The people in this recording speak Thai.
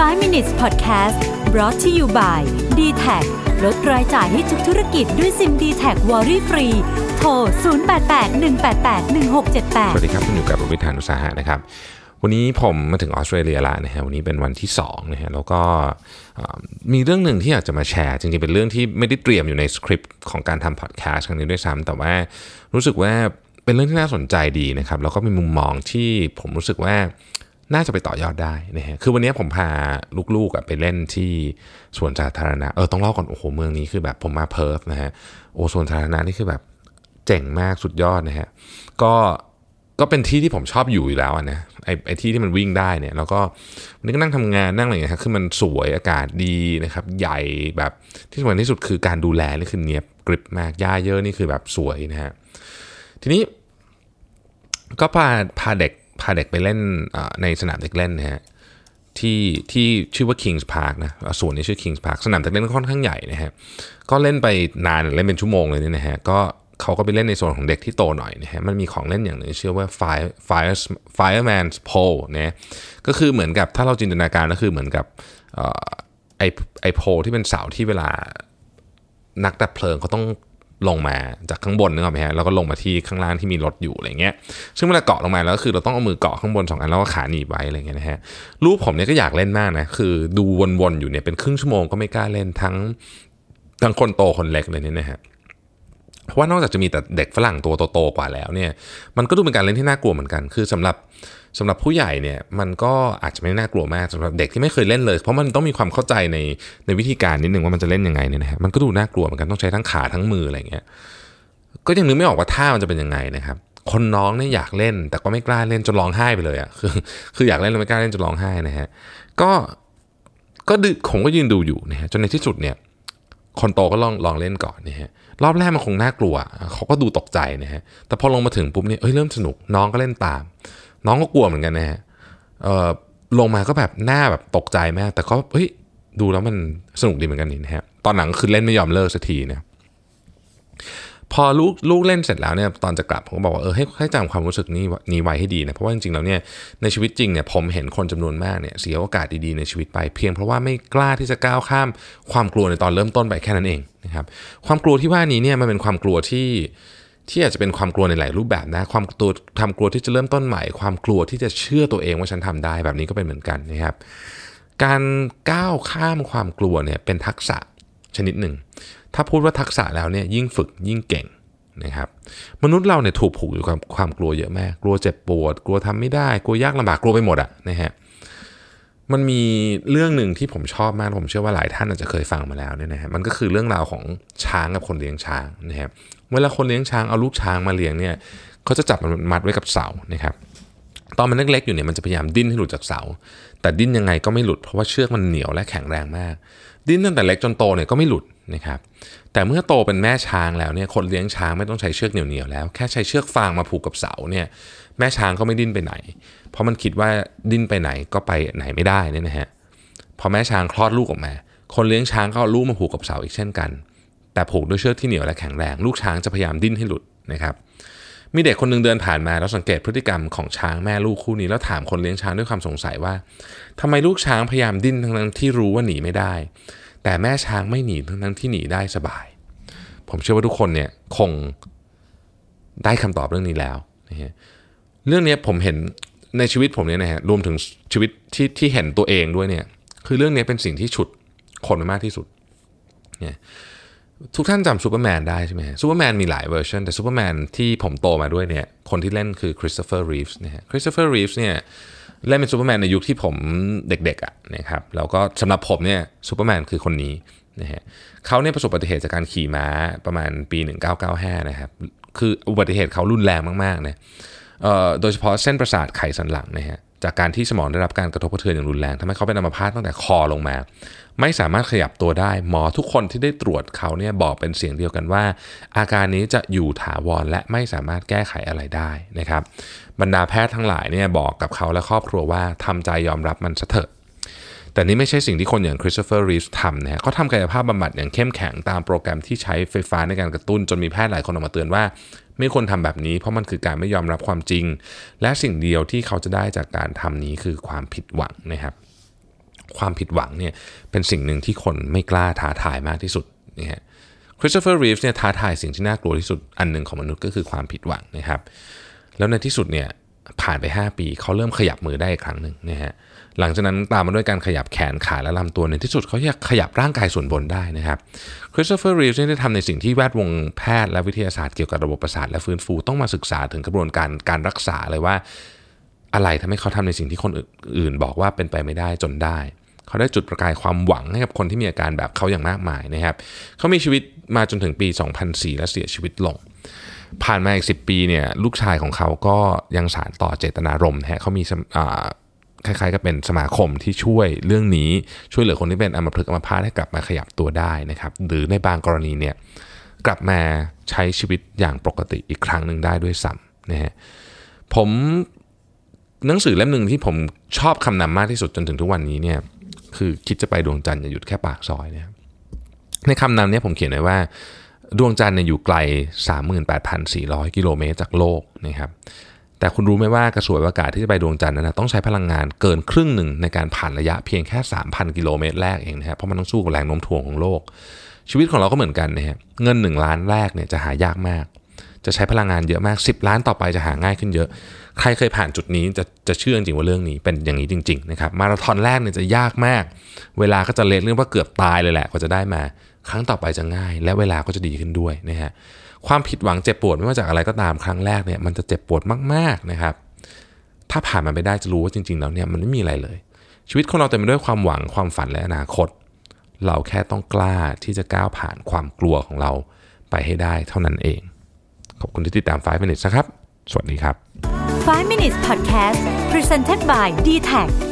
5 minutes podcast brought to you by d t a c ลดรายจ่ายให้ทุกธุรกิจด้วยซิม dtac worry free โทร 0881881678 สวัสดีครับคุณอยู่กับรวิศ หาญอุตสาหะนะครับ วันนี้ผมมาถึงออสเตรเลียแล้วนะฮะวันนี้เป็นวันที่2นะฮะแล้วก็มีเรื่องหนึ่งที่อยากจะมาแชร์ จริงๆ เป็นเรื่องที่ไม่ได้เตรียมอยู่ในสคริปต์ของการทำพอดแคสต์ครั้งนี้ด้วยซ้ำแต่ว่ารู้สึกว่าเป็นเรื่องที่น่าสนใจดีนะครับแล้วก็มีมุมมองที่ผมรู้สึกว่า น่าจะไปต่อยอดได้นะฮะคือวันนี้ผมพาลูกๆไปเล่นที่สวนสาธารณะเออต้องเล่าก่อนโอ้โหเมืองนี้คือแบบผมมาเพิร์ธนะฮะโอ้สวนสาธารณะนี่คือแบบเจ๋งมากสุดยอดนะฮะก็ก็เป็นที่ที่ผมชอบอยู่อยู่แล้วอะนะไอ้ไอ้ที่ที่มันวิ่งได้เนี่ยแล้วก็วันนี้ก็นั่งทำงานนั่งอะไรอย่างเงี้ยคือมันสวยอากาศดีนะครับ ใหญ่แบบที่สำคัญที่สุดคือการดูแลนี่คือเนียบกริบมากหญ้าเยอะนี่คือแบบสวยนะฮะทีนี้ก็พาพาเด็ก พาเด็กไปเล่นในสนามเด็กเล่นนะฮะที่ที่ชื่อว่า Kings Park นะส่วนนี้ชื่อ Kings Park สนามเด็กเล่นค่อนข้างใหญ่นะฮะก็เล่นไปนานเล่นเป็นชั่วโมงเลยเนี่ยนะฮะก็เขาก็ไปเล่นในโซนของเด็กที่โตหน่อยนะฮะมันมีของเล่นอย่างหนึ่งชื่อว่า Fire Fire Fireman's Pole นะก็คือเหมือนกับถ้าเราจินตนาการก็คือเหมือนกับไอไอโพลที่เป็นเสาที่เวลานักดับเพลิงเขาต้อง ลงมาจากข้างบนนึกออกไหมฮะแล้วก็ลงมาที่ข้างล่างที่มีรถอยู่อะไรเงี้ยซึ่งเวลาเกาะลงมาแล้วก็คือเราต้องเอามือเกาะข้างบนสองอันแล้วก็ขาหนีบไว้อะไรเงี้ยนะฮะรูปผมเนี่ยก็อยากเล่นมากนะคือดูวนๆอยู่เนี่ยเป็นครึ่งชั่วโมงก็ไม่กล้าเล่นทั้งทั้งคนโตคนเล็กเลยเนี่ยนะฮะ เพราะว่านอกจากจะมีแต่เด็กฝรั่งตัวโตๆกว่าแล้วเนี่ย มันก็ดูเป็นการเล่นที่น่ากลัวเหมือนกัน คือสำหรับสำหรับผู้ใหญ่เนี่ยมันก็อาจจะไม่น่ากลัวมากสำหรับเด็กที่ไม่เคยเล่นเลย เพราะมันต้องมีความเข้าใจในในวิธีการนิดนึงว่ามันจะเล่นยังไงเนี่ยนะฮะมันก็ดูน่ากลัวเหมือนกันต้องใช้ทั้งขาทั้งมืออะไรเงี้ยก็ยังนึกไม่ออกว่าท่ามันจะเป็นยังไงนะครับคนน้องเนี่ยอยากเล่นแต่ก็ไม่กล้าเล่นจนร้องไห้ไปเลยอะ่ะคือคืออยากเล่นแล้วไม่กล้าเล่นจนร้องไห้นะฮะก็ก็ดึผมก็ยืนดูอยู่นะฮะจนในที่สุดเนี่ย คนโตก็ลองลองเล่นก่อนนะฮะรอบแรกมันคงน่ากลัว เขาก็ดูตกใจนะฮะแต่พอลงมาถึงปุ๊บเนี่ยเอ้ยเริ่มสนุกน้องก็เล่นตาม น้องก็กลัวเหมือนกันนะฮะลงมาก็แบบหน้าแบบตกใจมาก แต่ก็เฮ้ยดูแล้วมันสนุกดีเหมือนกันนี่นะฮะตอนหลังคือเล่นไม่ยอมเลิกสักทีนะ พอลูกลูกเล่นเสร็จแล้วเนี่ยตอนจะกลับผมก็บอกว่าเออให้ให้จำความรู้สึกนี้นี้ไว้ให้ดีนะเพราะว่าจริงๆแล้วเนี่ยในชีวิตจริงเนี่ยผมเห็นคนจำนวนมากเนี่ยเสียโอกาสดีๆในชีวิตไปเพียงเพราะว่าไม่กล้าที่จะก้าวข้ามความกลัวในตอนเริ่มต้นไปแค่นั้นเองนะครับความกลัวที่ว่านี้เนี่ยมันเป็นความกลัวที่ที่อาจจะเป็นความกลัวในหลายรูปแบบนะความตัวทำกลัวที่จะเริ่มต้นใหม่ ความกลัวที่จะเชื่อตัวเองว่าฉันทำได้แบบนี้ก็เป็นเหมือนกันนะครับการก้าวข้ามความกลัวเนี่ยเป็นทักษะชนิดหนึ่ง ถ้าพูดว่าทักษะแล้วเนี่ยยิ่งฝึกยิ่งเก่งนะครับมนุษย์เราเนี่ยถูกผูกอยู่กับความกลัวเยอะมาก กลัวเจ็บปวด กลัวทำไม่ได้ กลัวยากลำบาก กลัวไปหมดอะนะฮะ มันมีเรื่องหนึ่งที่ผมชอบมาก ผมเชื่อว่าหลายท่านอาจจะเคยฟังมาแล้วเนี่ยนะฮะ มันก็คือเรื่องราวของช้างกับคนเลี้ยงช้างนะครับ เวลาคนเลี้ยงช้างเอาลูกช้างมาเลี้ยงเนี่ยเขาจะจับมันมัดไว้กับเสานะครับ ตอนมันเล็กๆอยู่เนี่ยมันจะพยายามดิ้นให้หลุดจากเสา แต่ดิ้นยังไงก็ไม่หลุดเพราะว่าเชือกมันเหนียวและแข็งแรงมาก ดิ้นตั้งแต่เล็กจนโตเนี่ยก็ไม่หลุดนะครับแต่เมื่อโตเป็นแม่ช้างแล้วเนี่ยคนเลี้ยงช้างไม่ต้องใช้เชือกเหนียวๆแล้ว แค่ใช้เชือกฟางมาผูกกับเสาเนี่ยแม่ช้างก็ไม่ดิ้นไปไหน เพราะมันคิดว่าดิ้นไปไหนก็ไปไหนไม่ได้นี่นะฮะพอแม่ช้างคลอดลูกออกมา คนเลี้ยงช้างก็เอาลูกมาผูกกับเสาอีกเช่นกัน แต่ผูกด้วยเชือกที่เหนียวและแข็งแรง ลูกช้างจะพยายามดิ้นให้หลุดนะครับ มีเด็กคนหนึงเดินผ่านมาแล้วสังเกตพฤติกรรมของช้างแม่ลูกคู่นี้แล้วถามคนเลี้ยงช้างด้วยความสงสัยว่าทำไมลูกช้างพยายามดิ้นทั้งนั้นที่รู้ว่าหนีไม่ได้ แต่แม่ช้างไม่หนีทั้งนั้นที่หนีได้สบาย ผมเชื่อว่าทุกคนเนี่ยคงได้คำตอบเรื่องนี้แล้วนะฮะเรื่องนี้ผมเห็นในชีวิตผมเนี่ยนะฮะรวมถึงชีวิตที่ที่เห็นตัวเองด้วยเนี่ยคือเรื่องนี้เป็นสิ่งที่ฉุดคนมากที่สุดเนี่ย ทุกท่านจำซูเปอร์แมนได้ใช่ไหมซูเปอร์แมนมีหลายเวอร์ชันแต่ซูเปอร์แมนที่ผมโตมาด้วยเนี่ยคนที่เล่นคือคริสโตเฟอร์รีฟส์นะฮะคริสโตเฟอร์รีฟส์เนี่ยเล่นเป็นซูเปอร์แมนในยุคที่ผมเด็กๆอะนะครับแล้วก็สำหรับผมเนี่ยซูเปอร์แมนคือคนนี้นะฮะเขาเนี่ยประสบอุบัติเหตุจากการขี่ม้าประมาณปี 1995 นะครับคืออุบัติเหตุเขารุนแรงมากๆนะเอ่อโดยเฉพาะเส้นประสาทไขสันหลังนะฮะ จากการที่สมองได้รับการกระทบกระเทือนอย่างรุนแรงทำให้เขาเป็นอัมพาตตั้งแต่คอลงมา ไม่สามารถขยับตัวได้ หมอทุกคนที่ได้ตรวจเขาเนี่ยบอกเป็นเสียงเดียวกันว่า อาการนี้จะอยู่ถาวรและไม่สามารถแก้ไขอะไรได้นะครับ บรรดาแพทย์ทั้งหลายเนี่ยบอกกับเขาและครอบครัวว่าทำใจยอมรับมันซะเถอะ แต่นี่ไม่ใช่สิ่งที่คนอย่างคริสโตเฟอร์รีฟทำนะฮะเขาทำกายภาพบำบัดอย่างเข้มแข็งตามโปรแกรมที่ใช้ไฟฟ้าในการกระตุ้น จนมีแพทย์หลายคนออกมาเตือนว่า ไม่ควรทำแบบนี้เพราะมันคือการไม่ยอมรับความจริง และสิ่งเดียวที่เขาจะได้จากการทำนี้คือความผิดหวังนะครับ ความผิดหวังเนี่ยเป็นสิ่งหนึ่งที่คนไม่กล้าท้าทายมากที่สุดนะฮะคริสโตเฟอร์รีฟเนี่ยท้าทายสิ่งที่น่ากลัวที่สุดอันหนึ่งของมนุษย์ก็คือความผิดหวังนะครับ แล้วในที่สุดเนี่ย ผ่านไป 5 ปี เขาเริ่มขยับมือได้อีกครั้งหนึ่งนะฮะหลังจากนั้นตามมาด้วยการขยับแขนขาและลำตัวในที่สุดเขาอยากขยับร่างกายส่วนบนได้นะครับคริสโตเฟอร์รีฟได้ทำในสิ่งที่แวดวงแพทย์และวิทยาศาสตร์เกี่ยวกับระบบประสาทและฟื้นฟูต้องมาศึกษาถึงกระบวนการการรักษาเลยว่า อะไรทำให้เขาทำในสิ่งที่คนอื่นบอกว่าเป็นไปไม่ได้จนได้ เขาได้จุดประกายความหวังให้กับคนที่มีอาการแบบเขาอย่างมากมายนะครับเขามีชีวิตมาจนถึงปี 2004 และเสียชีวิตลง ผ่านมาอีก10ปีเนี่ยลูกชายของเขาก็ยังสารต่อเจตนารมณ์ฮะเขามีคล้ายๆกับเป็นสมาคมที่ช่วยเรื่องนี้ช่วยเหลือคนที่เป็นอัมพฤกษ์อัมพาตให้กลับมาขยับตัวได้นะครับหรือในบางกรณีเนี่ยกลับมาใช้ชีวิตอย่างปกติอีกครั้งหนึ่งได้ด้วยซ้ำนะฮะผมหนังสือเล่มหนึ่งที่ผมชอบคำนำมากที่สุดจนถึงทุกวันนี้เนี่ยคือคิดจะไปดวงจันทร์อย่าหยุดแค่ปากซอยเนะครับในคำนำนี้ผมเขียนไว้ว่า ดวงจันทร์เนี่ยอยู่ไกล 38,400 กิโลเมตรจากโลกนะครับแต่คุณรู้ไหมว่ากระสวยอากาศที่จะไปดวงจันทร์นั้นต้องใช้พลังงานเกินครึ่งหนึ่งในการผ่านระยะเพียงแค่ 3,000 กิโลเมตรแรกเองนะครับเพราะมันต้องสู้กับแรงโน้มถ่วงของโลก ชีวิตของเราก็เหมือนกันนะฮะเงิน 1 ล้านแรกเนี่ยจะหายากมาก จะใช้พลังงานเยอะมาก 10 ล้านต่อไปจะหาง่ายขึ้นเยอะ ใครเคยผ่านจุดนี้จะจะเชื่อจริงว่าเรื่องนี้เป็นอย่างนี้จริงๆนะครับมาราธอนแรกเนี่ยจะยากมาก เวลาก็จะเล็กเรื่องว่าเกือบตายเลยแหละกว่าจะได้มา ครั้งต่อไปจะง่าย และเวลาก็จะดีขึ้นด้วยนะฮะความผิดหวังเจ็บปวดไม่ว่าจากอะไรก็ตามครั้งแรกเนี่ยมันจะเจ็บปวดมากๆนะครับ ถ้าผ่านมันไปได้จะรู้ว่าจริงๆแล้วเนี่ยมันไม่มีอะไรเลย ชีวิตของเราเต็มไปด้วยความหวังความฝันและอนาคต เราแค่ต้องกล้าที่จะก้าวผ่านความกลัวของเราไปให้ได้เท่านั้นเอง ขอบคุณที่ติดตาม 5 minutes นะครับ สวัสดีครับ 5 minutes podcast presented by d t a c